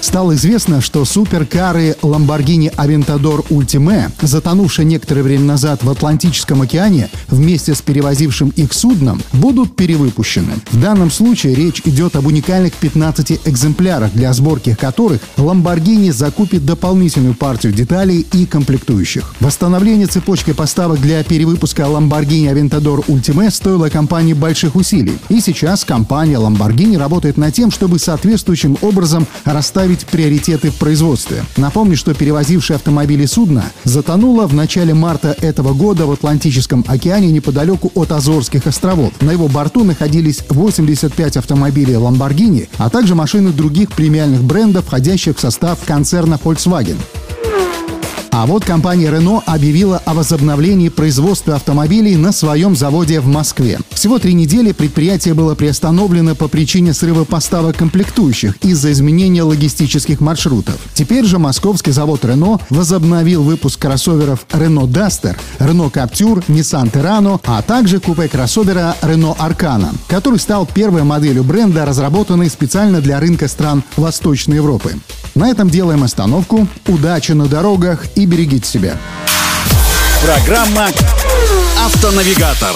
Стало известно, что суперкары Lamborghini Aventador Ultime, затонувшие некоторое время назад в Атлантическом океане вместе с перевозившим их судном, будут перевыпущены. В данном случае речь идет об уникальных 15 экземплярах, для сборки которых Lamborghini закупит дополнительную партию деталей и комплектующих. Восстановление цепочки поставок для перевыпуска Lamborghini Aventador Ultime стоило компании больших усилий. И сейчас компания Lamborghini работает над тем, чтобы соответствующим образом расставить расставить приоритеты в производстве. Напомню, что перевозившее автомобили судно затонуло в начале марта этого года в Атлантическом океане неподалеку от Азорских островов. На его борту находились 85 автомобилей Lamborghini, а также машины других премиальных брендов, входящих в состав концерна Volkswagen. А вот компания Renault объявила о возобновлении производства автомобилей на своем заводе в Москве. Всего три недели предприятие было приостановлено по причине срыва поставок комплектующих из-за изменения логистических маршрутов. Теперь же московский завод Renault возобновил выпуск кроссоверов Renault Duster, Renault Captur, Nissan Terrano, а также купе кроссовера Renault Arcana, который стал первой моделью бренда, разработанной специально для рынка стран Восточной Европы. На этом делаем остановку. Удачи на дорогах и берегите себя. Программа «Автонавигатор».